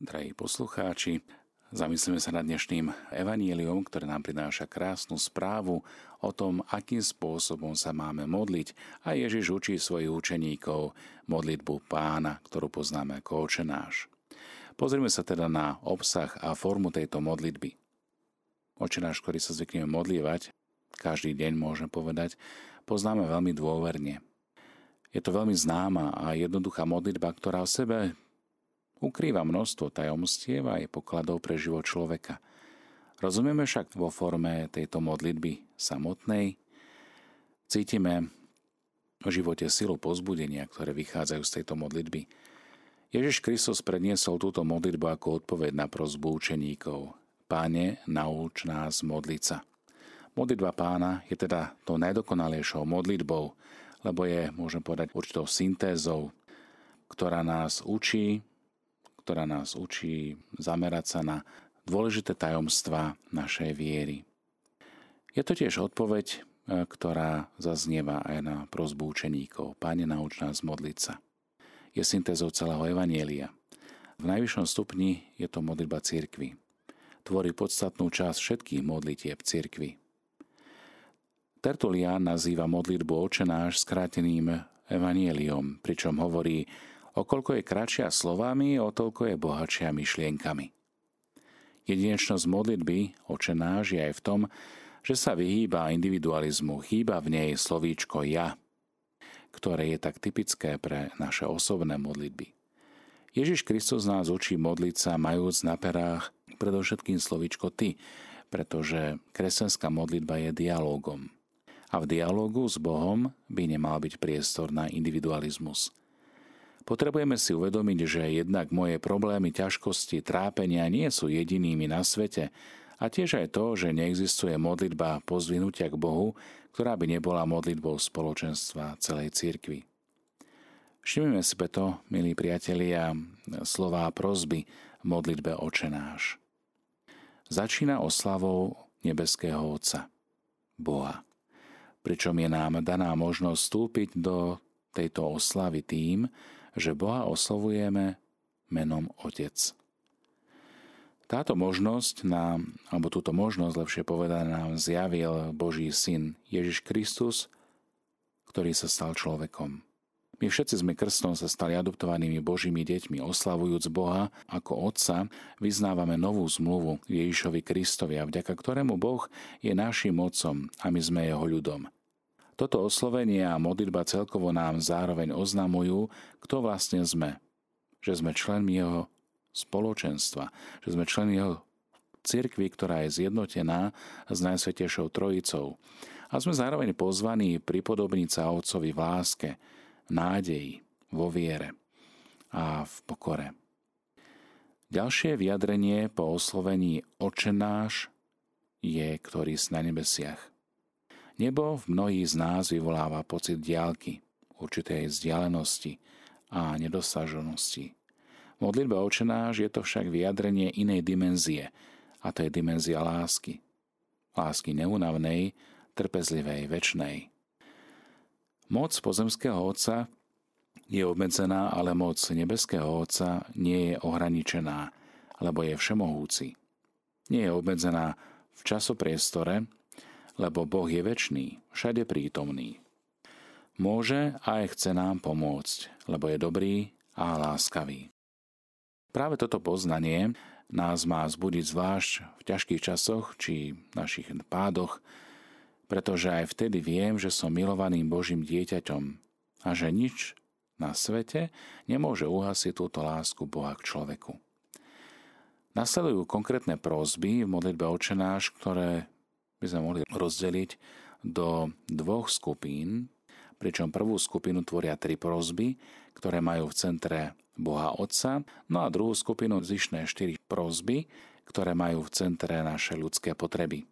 Drahí poslucháči, zamyslíme sa nad dnešným evaníliom, ktoré nám prináša krásnu správu o tom, akým spôsobom sa máme modliť a Ježiš učí svojich učeníkov modlitbu pána, ktorú poznáme ako očenáš. Pozrime sa teda na obsah a formu tejto modlitby. Očenáš, ktorý sa zvykneme modlívať, každý deň môžem povedať, poznáme veľmi dôverne. Je to veľmi známa a jednoduchá modlitba, ktorá v sebe ukrýva množstvo tajomstiev a je pokladov pre život človeka. Rozumieme však vo forme tejto modlitby samotnej, cítime v živote silu pozbudenia, ktoré vychádzajú z tejto modlitby. Ježiš Kristus predniesol túto modlitbu ako odpoveď na prosbu učeníkov. Páne, nauč nás modliť sa. Modlitba pána je teda tou najdokonalejšou modlitbou, lebo je, môžem povedať, určitou syntézou, ktorá nás učí, ktorá nás učí zamerať sa na dôležité tajomstvá našej viery. Je to tiež odpoveď, e, ktorá zaznieva aj na prozbu učeníkov. Páne, nauč nás modliť sa. Je syntézou celého Evanielia. V najvyššom stupni je to modlitba cirkvy. Tvorí podstatnú časť všetkých modlitieb cirkvy. Tertulian nazýva modlitbu očenáš skráteným evanieliom, pričom hovorí, o koľko je kratšia slovami, o toľko je bohatšia myšlienkami. Jedinečnosť modlitby očenáš je aj v tom, že sa vyhýba individualizmu, chýba v nej slovíčko ja, ktoré je tak typické pre naše osobné modlitby. Ježiš Kristus nás učí modliť sa majúc na perách predovšetkým slovíčko ty, pretože kresťanská modlitba je dialogom a v dialogu s Bohom by nemal byť priestor na individualizmus. Potrebujeme si uvedomiť, že jednak moje problémy, ťažkosti, trápenia nie sú jedinými na svete a tiež aj to, že neexistuje modlitba pozvinutia k Bohu, ktorá by nebola modlitbou spoločenstva celej cirkvi. Všimnime si preto, milí priatelia, slová prozby modlitbe očenáš. Začína oslavou nebeského Otca, Boha pričom je nám daná možnosť vstúpiť do tejto oslavy tým, že Boha oslovujeme menom Otec. Táto možnosť nám, alebo túto možnosť, lepšie povedané, nám zjavil Boží syn Ježiš Kristus, ktorý sa stal človekom. My všetci sme krstom sa stali adoptovanými Božími deťmi, oslavujúc Boha ako Otca, vyznávame novú zmluvu Ježišovi Kristovi a vďaka ktorému Boh je našim Otcom a my sme Jeho ľudom. Toto oslovenie a modlitba celkovo nám zároveň oznamujú, kto vlastne sme. Že sme členmi Jeho spoločenstva, že sme členmi Jeho cirkvi, ktorá je zjednotená s Najsvetejšou Trojicou. A sme zároveň pozvaní pripodobniť sa Otcovi v láske, nádeji, vo viere a v pokore. Ďalšie vyjadrenie po oslovení očenáš je, ktorý s na nebesiach. Nebo v mnohých z nás vyvoláva pocit diálky, určitej vzdialenosti a nedosaženosti. Modlitba očenáš je to však vyjadrenie inej dimenzie, a to je dimenzia lásky. Lásky neunavnej, trpezlivej, väčnej. Moc pozemského Otca je obmedzená, ale moc nebeského Otca nie je ohraničená, lebo je všemohúci. Nie je obmedzená v časopriestore, lebo Boh je väčší, všade prítomný. Môže aj chce nám pomôcť, lebo je dobrý a láskavý. Práve toto poznanie nás má zbudiť zvlášť v ťažkých časoch či našich pádoch, pretože aj vtedy viem, že som milovaným Božím dieťaťom a že nič na svete nemôže uhasiť túto lásku Boha k človeku. Nasledujú konkrétne prosby v modlitbe očenáš, ktoré by sme mohli rozdeliť do dvoch skupín, pričom prvú skupinu tvoria tri prosby, ktoré majú v centre Boha Otca, no a druhú skupinu zvyšné štyri prosby, ktoré majú v centre naše ľudské potreby.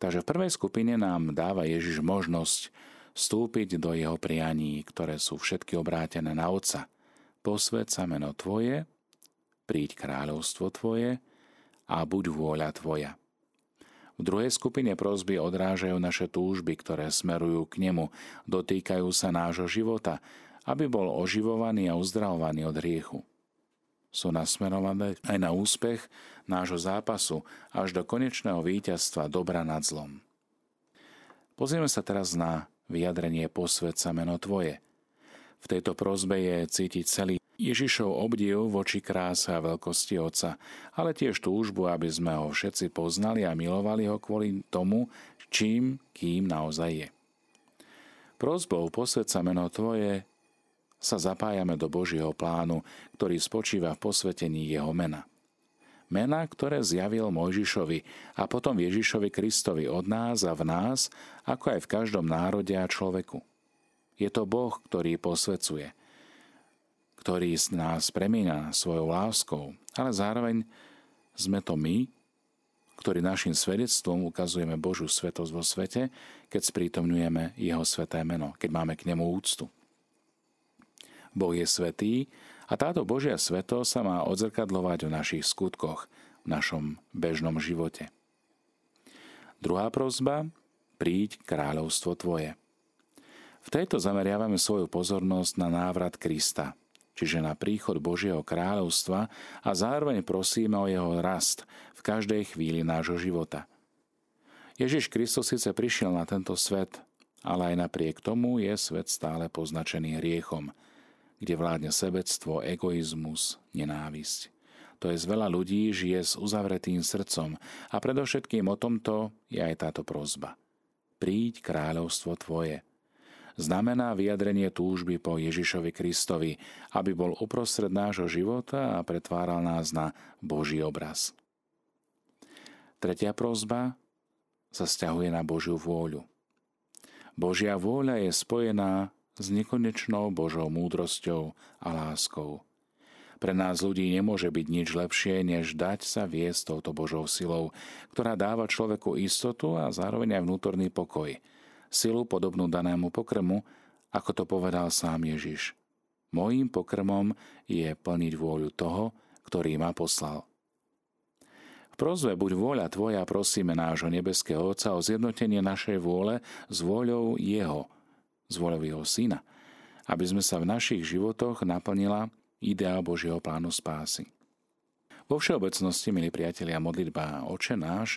Takže v prvej skupine nám dáva Ježiš možnosť vstúpiť do jeho prianí, ktoré sú všetky obrátené na Otca. Posved sa meno Tvoje, príď kráľovstvo Tvoje a buď vôľa Tvoja. V druhej skupine prosby odrážajú naše túžby, ktoré smerujú k nemu, dotýkajú sa nášho života, aby bol oživovaný a uzdravovaný od hriechu. sú nasmerované aj na úspech nášho zápasu až do konečného víťazstva dobra nad zlom. Pozrieme sa teraz na vyjadrenie posvedca meno Tvoje. V tejto prozbe je cítiť celý Ježišov obdiv voči kráse a veľkosti Otca, ale tiež túžbu, aby sme ho všetci poznali a milovali ho kvôli tomu, čím, kým naozaj je. Prozbou posvedca meno Tvoje sa zapájame do Božieho plánu, ktorý spočíva v posvetení jeho mena. Mena, ktoré zjavil Mojžišovi a potom Ježišovi Kristovi od nás a v nás, ako aj v každom národe a človeku. Je to Boh, ktorý posvecuje, ktorý nás premieňa svojou láskou, ale zároveň sme to my, ktorí našim svedectvom ukazujeme Božú svetosť vo svete, keď sprítomňujeme Jeho sveté meno, keď máme k nemu úctu. Boh je svetý a táto Božia svetosť sa má odzrkadlovať v našich skutkoch, v našom bežnom živote. Druhá prozba, príď kráľovstvo Tvoje. V tejto zameriavame svoju pozornosť na návrat Krista – čiže na príchod Božieho kráľovstva a zároveň prosíme o jeho rast v každej chvíli nášho života. Ježiš Kristus síce prišiel na tento svet, ale aj napriek tomu je svet stále poznačený hriechom, kde vládne sebectvo, egoizmus, nenávisť. To je z veľa ľudí žije s uzavretým srdcom a predovšetkým o tomto je aj táto prozba. Príď kráľovstvo Tvoje – znamená vyjadrenie túžby po Ježišovi Kristovi, aby bol uprostred nášho života a pretváral nás na Boží obraz. Tretia prozba sa stiahuje na Božiu vôľu. Božia vôľa je spojená s nekonečnou Božou múdrosťou a láskou. Pre nás ľudí nemôže byť nič lepšie, než dať sa viesť touto Božou silou, ktorá dáva človeku istotu a zároveň aj vnútorný pokoj – silu podobnú danému pokrmu, ako to povedal sám Ježiš. Mojím pokrmom je plniť vôľu toho, ktorý ma poslal. V prozve buď vôľa Tvoja prosíme nášho nebeského Otca o zjednotenie našej vôle s vôľou Jeho, s vôľou Jeho Syna, aby sme sa v našich životoch naplnila ideál Božieho plánu spásy. Vo všeobecnosti, milí priatelia, modlitba Oče náš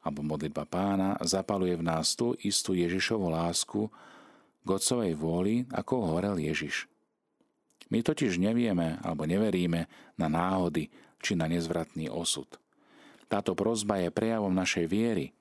alebo modlitba pána zapaluje v nás tú istú Ježišovu lásku k Otcovej vôli, ako horel Ježiš. My totiž nevieme alebo neveríme na náhody či na nezvratný osud. Táto prozba je prejavom našej viery,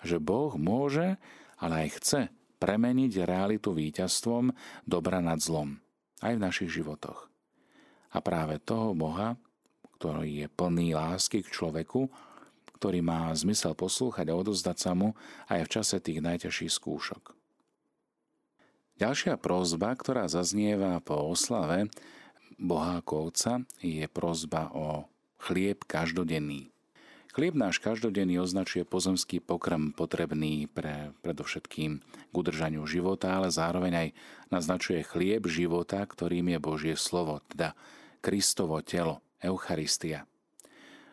že Boh môže, ale aj chce premeniť realitu víťazstvom dobra nad zlom, aj v našich životoch. A práve toho Boha, ktorý je plný lásky k človeku, ktorý má zmysel poslúchať a odozdať sa mu aj v čase tých najťažších skúšok. Ďalšia prozba, ktorá zaznieva po oslave Boha Kovca, je prozba o chlieb každodenný. Chlieb náš každodenný označuje pozemský pokrm potrebný pre predovšetkým k udržaniu života, ale zároveň aj naznačuje chlieb života, ktorým je Božie slovo, teda Kristovo telo, Eucharistia.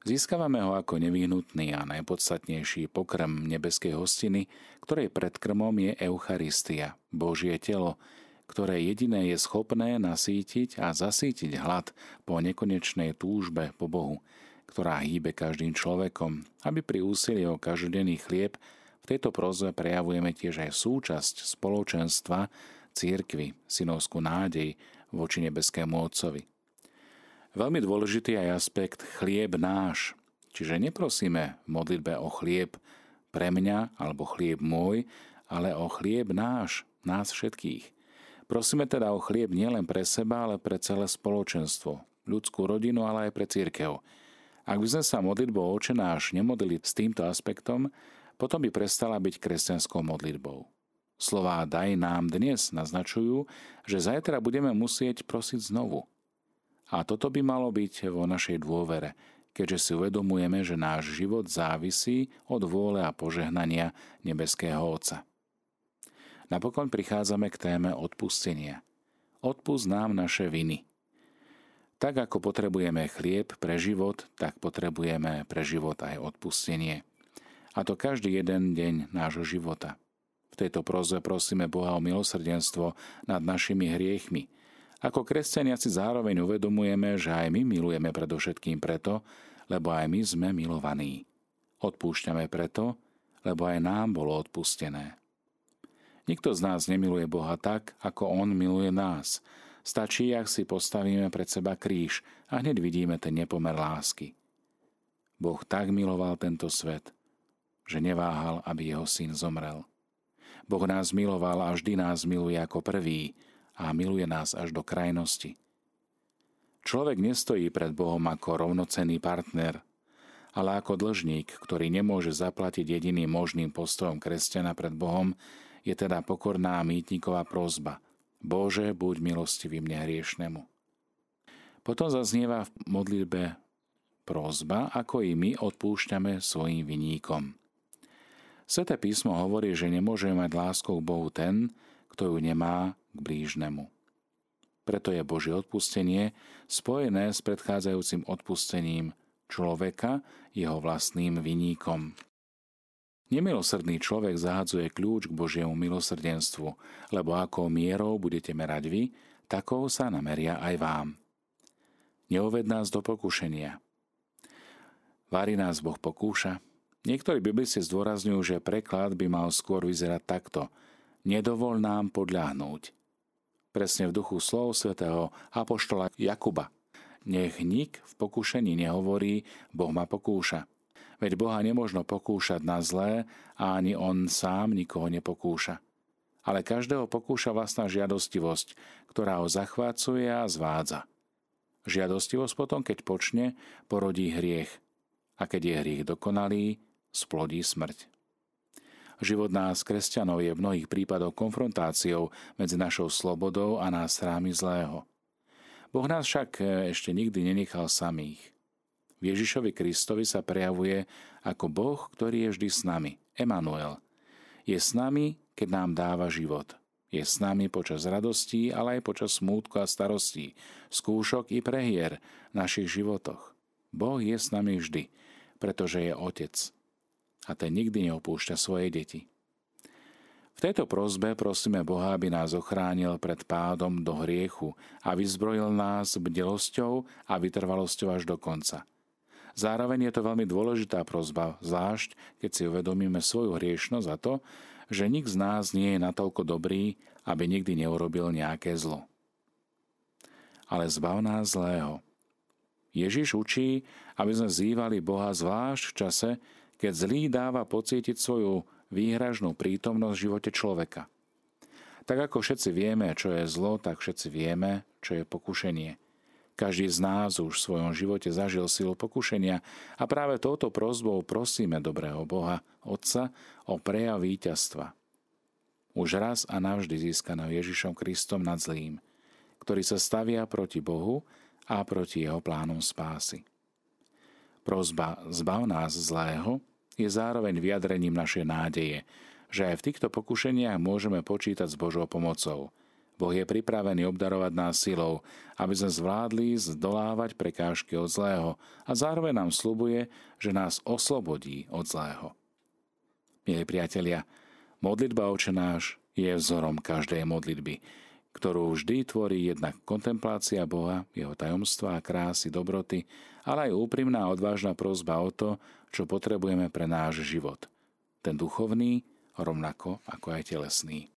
Získavame ho ako nevyhnutný a najpodstatnejší pokrm nebeskej hostiny, ktorej predkrmom je Eucharistia, Božie telo, ktoré jediné je schopné nasítiť a zasítiť hlad po nekonečnej túžbe po Bohu, ktorá hýbe každým človekom, aby pri úsilí o každodenný chlieb v tejto proze prejavujeme tiež aj súčasť spoločenstva církvy, synovskú nádej voči nebeskému Otcovi. Veľmi dôležitý aj aspekt chlieb náš. Čiže neprosíme v modlitbe o chlieb pre mňa alebo chlieb môj, ale o chlieb náš, nás všetkých. Prosíme teda o chlieb nielen pre seba, ale pre celé spoločenstvo, ľudskú rodinu, ale aj pre církev. Ak by sme sa modlitbou oče náš nemodlili s týmto aspektom, potom by prestala byť kresťanskou modlitbou. Slová daj nám dnes naznačujú, že zajtra budeme musieť prosiť znovu. A toto by malo byť vo našej dôvere, keďže si uvedomujeme, že náš život závisí od vôle a požehnania nebeského Otca. Napokon prichádzame k téme odpustenia. Odpust nám naše viny. Tak ako potrebujeme chlieb pre život, tak potrebujeme pre život aj odpustenie. A to každý jeden deň nášho života. V tejto proze prosíme Boha o milosrdenstvo nad našimi hriechmi – Ako kresťania si zároveň uvedomujeme, že aj my milujeme predovšetkým preto, lebo aj my sme milovaní. Odpúšťame preto, lebo aj nám bolo odpustené. Nikto z nás nemiluje Boha tak, ako On miluje nás. Stačí, ak si postavíme pred seba kríž a hneď vidíme ten nepomer lásky. Boh tak miloval tento svet, že neváhal, aby jeho syn zomrel. Boh nás miloval a vždy nás miluje ako prvý a miluje nás až do krajnosti. Človek nestojí pred Bohom ako rovnocenný partner, ale ako dlžník, ktorý nemôže zaplatiť jediným možným postojom kresťana pred Bohom, je teda pokorná mýtniková prozba. Bože, buď milostivý mne hriešnemu. Potom zaznieva v modlitbe prozba, ako i my odpúšťame svojim viníkom. Sveté písmo hovorí, že nemôže mať lásku k Bohu ten, kto ju nemá k blížnemu. Preto je Božie odpustenie spojené s predchádzajúcim odpustením človeka jeho vlastným viníkom. Nemilosrdný človek zahadzuje kľúč k Božiemu milosrdenstvu, lebo ako mierou budete merať vy, takou sa nameria aj vám. Neuved nás do pokušenia, Vári nás Boh pokúša? Niektorí biblisti zdôrazňujú, že preklad by mal skôr vyzerať takto. Nedovol nám podľahnúť. Presne v duchu slov svätého Apoštola Jakuba. Nech nik v pokušení nehovorí, Boh ma pokúša. Veď Boha nemožno pokúšať na zlé a ani On sám nikoho nepokúša. Ale každého pokúša vlastná žiadostivosť, ktorá ho zachvácuje a zvádza. Žiadostivosť potom, keď počne, porodí hriech – a keď je hriech dokonalý, splodí smrť. Život nás, kresťanov, je v mnohých prípadoch konfrontáciou medzi našou slobodou a nástrami zlého. Boh nás však e, ešte nikdy nenechal samých. V Ježišovi Kristovi sa prejavuje ako Boh, ktorý je vždy s nami, Emanuel. Je s nami, keď nám dáva život. Je s nami počas radostí, ale aj počas smútku a starostí, skúšok i prehier v našich životoch. Boh je s nami vždy, pretože je Otec a ten nikdy neopúšťa svoje deti. V tejto prozbe prosíme Boha, aby nás ochránil pred pádom do hriechu a vyzbrojil nás bdelosťou a vytrvalosťou až do konca. Zároveň je to veľmi dôležitá prozba, zvlášť keď si uvedomíme svoju hriešnosť a to, že nik z nás nie je natoľko dobrý, aby nikdy neurobil nejaké zlo. Ale zbav nás zlého, Ježiš učí, aby sme zývali Boha zvlášť v čase, keď zlý dáva pocítiť svoju výhražnú prítomnosť v živote človeka. Tak ako všetci vieme, čo je zlo, tak všetci vieme, čo je pokušenie. Každý z nás už v svojom živote zažil silu pokušenia a práve touto prozbou prosíme dobrého Boha, Otca, o prejav víťazstva. Už raz a navždy získaného Ježišom Kristom nad zlým, ktorý sa stavia proti Bohu a proti jeho plánom spásy. Prozba zbav nás zlého je zároveň vyjadrením našej nádeje, že aj v týchto pokušeniach môžeme počítať s Božou pomocou. Boh je pripravený obdarovať nás silou, aby sme zvládli zdolávať prekážky od zlého a zároveň nám slubuje, že nás oslobodí od zlého. Milí priatelia, modlitba očenáš je vzorom každej modlitby, ktorú vždy tvorí jednak kontemplácia Boha, jeho tajomstva, krásy, dobroty, ale aj úprimná a odvážna prozba o to, čo potrebujeme pre náš život. Ten duchovný, rovnako ako aj telesný.